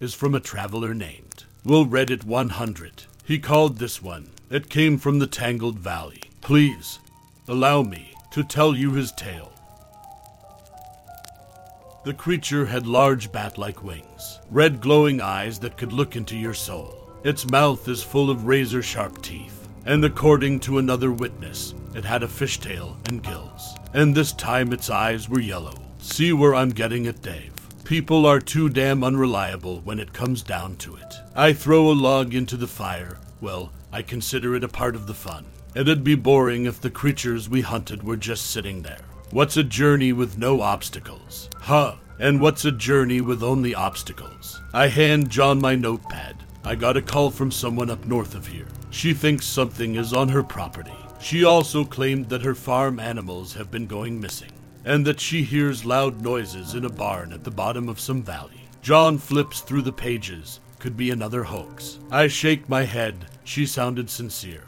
is from a traveler named We'll Reddit 100. He called this one. It came from the Tangled Valley. Please, allow me to tell you his tale. The creature had large bat like wings, red glowing eyes that could look into your soul. Its mouth is full of razor sharp teeth, and according to another witness, it had a fishtail and gills. And this time its eyes were yellow. See where I'm getting it, Dave. People are too damn unreliable when it comes down to it. I throw a log into the fire. Well, I consider it a part of the fun. It'd be boring if the creatures we hunted were just sitting there. What's a journey with no obstacles? Huh. And what's a journey with only obstacles? I hand John my notepad. I got a call from someone up north of here. She thinks something is on her property. She also claimed that her farm animals have been going missing and that she hears loud noises in a barn at the bottom of some valley. John flips through the pages. Could be another hoax. I shake my head. She sounded sincere.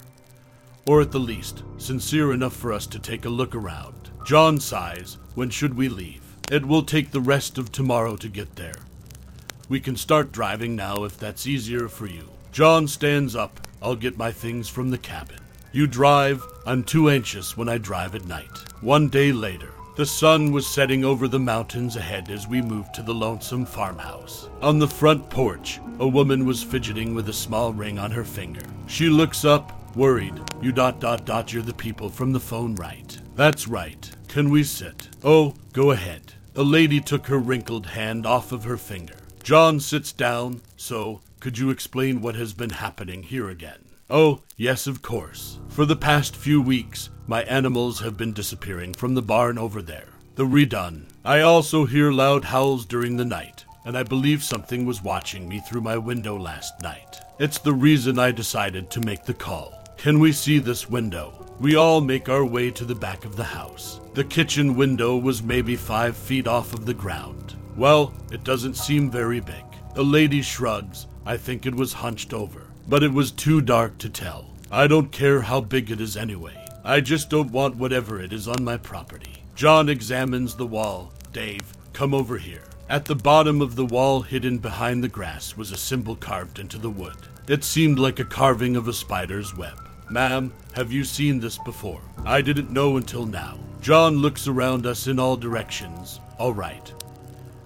Or at the least, sincere enough for us to take a look around. John sighs. When should we leave? It will take the rest of tomorrow to get there. We can start driving now if that's easier for you. John stands up. I'll get my things from the cabin. You drive. I'm too anxious when I drive at night. One day later, the sun was setting over the mountains ahead as we moved to the lonesome farmhouse. On the front porch, a woman was fidgeting with a small ring on her finger. She looks up, worried. You dot dot dot, you're the people from the phone, right? That's right. Can we sit? Oh, go ahead. A lady took her wrinkled hand off of her finger. John sits down, so could you explain what has been happening here again? Oh, yes, of course. For the past few weeks, my animals have been disappearing from the barn over there. The redone. I also hear loud howls during the night, and I believe something was watching me through my window last night. It's the reason I decided to make the call. Can we see this window? We all make our way to the back of the house. The kitchen window was maybe five feet off of the ground. Well, it doesn't seem very big. The lady shrugs. I think it was hunched over but it was too dark to tell. I don't care how big it is anyway. I just don't want whatever it is on my property. John examines the wall. Dave, come over here. At the bottom of the wall, hidden behind the grass, was a symbol carved into the wood. It seemed like a carving of a spider's web. Ma'am, have you seen this before? I didn't know until now. John looks around us in all directions. All right.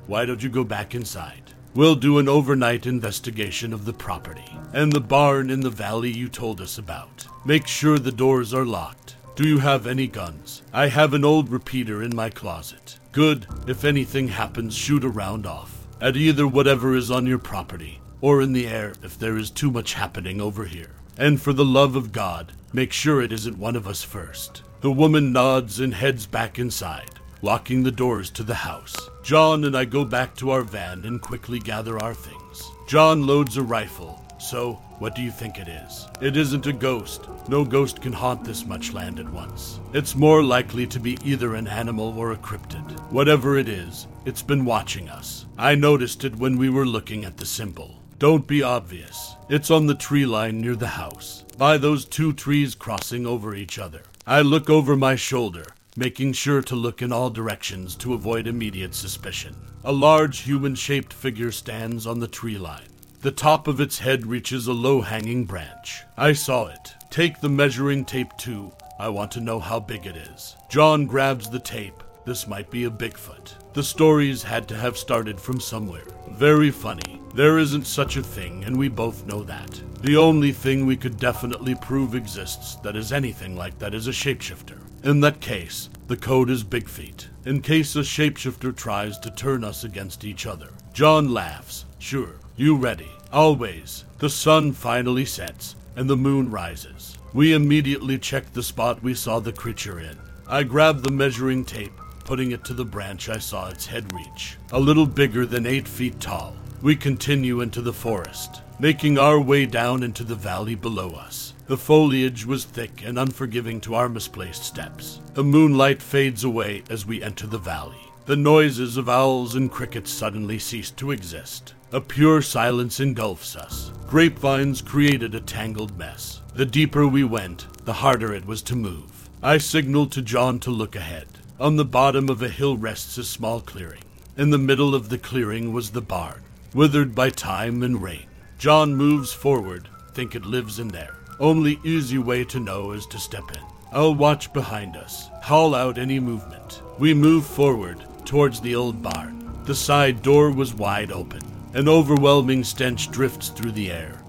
Why don't you go back inside? We'll do an overnight investigation of the property and the barn in the valley you told us about. Make sure the doors are locked. Do you have any guns? I have an old repeater in my closet. Good. If anything happens, shoot a round off. At either whatever is on your property, or in the air if there is too much happening over here. And for the love of God, make sure it isn't one of us first. The woman nods and heads back inside locking the doors to the house. John and I go back to our van and quickly gather our things. John loads a rifle. So, what do you think it is? It isn't a ghost. No ghost can haunt this much land at once. It's more likely to be either an animal or a cryptid. Whatever it is, it's been watching us. I noticed it when we were looking at the symbol. Don't be obvious. It's on the tree line near the house, by those two trees crossing over each other. I look over my shoulder making sure to look in all directions to avoid immediate suspicion. A large human shaped figure stands on the tree line. The top of its head reaches a low hanging branch. I saw it. Take the measuring tape too. I want to know how big it is. John grabs the tape. This might be a Bigfoot. The stories had to have started from somewhere. Very funny. There isn't such a thing, and we both know that. The only thing we could definitely prove exists that is anything like that is a shapeshifter. In that case, the code is Big Feet, in case a shapeshifter tries to turn us against each other. John laughs. Sure, you ready? Always. The sun finally sets, and the moon rises. We immediately check the spot we saw the creature in. I grab the measuring tape, putting it to the branch I saw its head reach. A little bigger than eight feet tall. we continue into the forest, making our way down into the valley below us. The foliage was thick and unforgiving to our misplaced steps. The moonlight fades away as we enter the valley. The noises of owls and crickets suddenly cease to exist. A pure silence engulfs us. Grapevines created a tangled mess. The deeper we went, the harder it was to move. I signaled to John to look ahead. On the bottom of a hill rests a small clearing. In the middle of the clearing was the barn, withered by time and rain. John moves forward, think it lives in there. Only easy way to know is to step in. I'll watch behind us, haul out any movement. We move forward towards the old barn. The side door was wide open. An overwhelming stench drifts through the air.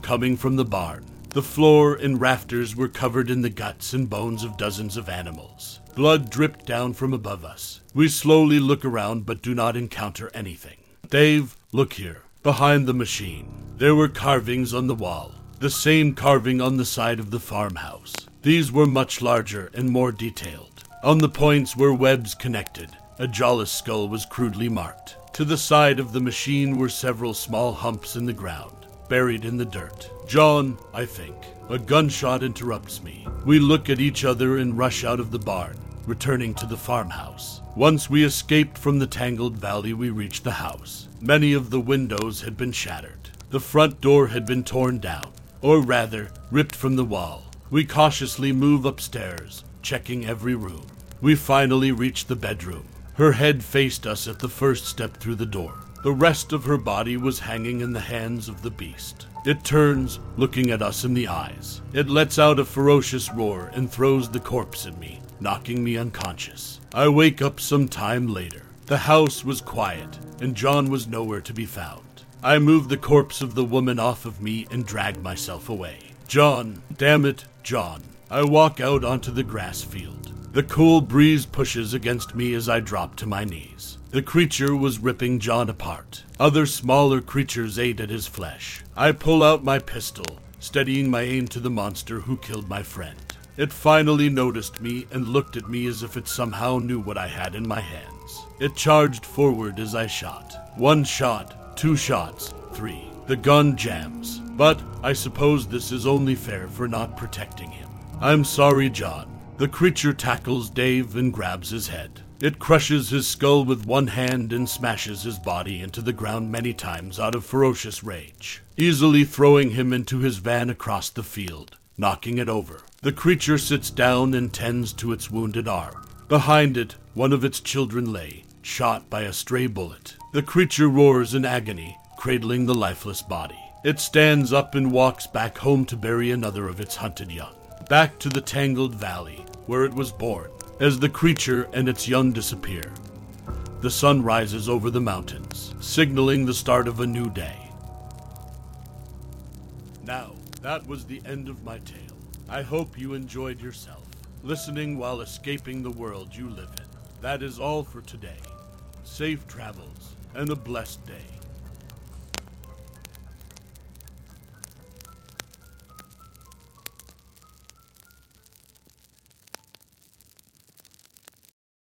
Coming from the barn, the floor and rafters were covered in the guts and bones of dozens of animals. Blood dripped down from above us. We slowly look around but do not encounter anything. Dave, look here. Behind the machine, there were carvings on the wall, the same carving on the side of the farmhouse. These were much larger and more detailed. On the points were webs connected. A Jawless skull was crudely marked. To the side of the machine were several small humps in the ground, buried in the dirt. John, I think. A gunshot interrupts me. We look at each other and rush out of the barn, returning to the farmhouse. Once we escaped from the tangled valley, we reached the house. Many of the windows had been shattered. The front door had been torn down, or rather, ripped from the wall. We cautiously move upstairs, checking every room. We finally reach the bedroom. Her head faced us at the first step through the door. The rest of her body was hanging in the hands of the beast. It turns, looking at us in the eyes. It lets out a ferocious roar and throws the corpse at me, knocking me unconscious. I wake up some time later. The house was quiet, and John was nowhere to be found. I move the corpse of the woman off of me and drag myself away. John, damn it, John. I walk out onto the grass field. The cool breeze pushes against me as I drop to my knees. The creature was ripping John apart. Other smaller creatures ate at his flesh. I pull out my pistol, steadying my aim to the monster who killed my friend. It finally noticed me and looked at me as if it somehow knew what I had in my hands. It charged forward as I shot. One shot, two shots, three. The gun jams. But I suppose this is only fair for not protecting him. I'm sorry, John. The creature tackles Dave and grabs his head. It crushes his skull with one hand and smashes his body into the ground many times out of ferocious rage, easily throwing him into his van across the field, knocking it over. The creature sits down and tends to its wounded arm. Behind it, one of its children lay, shot by a stray bullet. The creature roars in agony, cradling the lifeless body. It stands up and walks back home to bury another of its hunted young. Back to the tangled valley, where it was born. As the creature and its young disappear, the sun rises over the mountains, signaling the start of a new day. Now, that was the end of my tale. I hope you enjoyed yourself, listening while escaping the world you live in. That is all for today. Safe travels and a blessed day.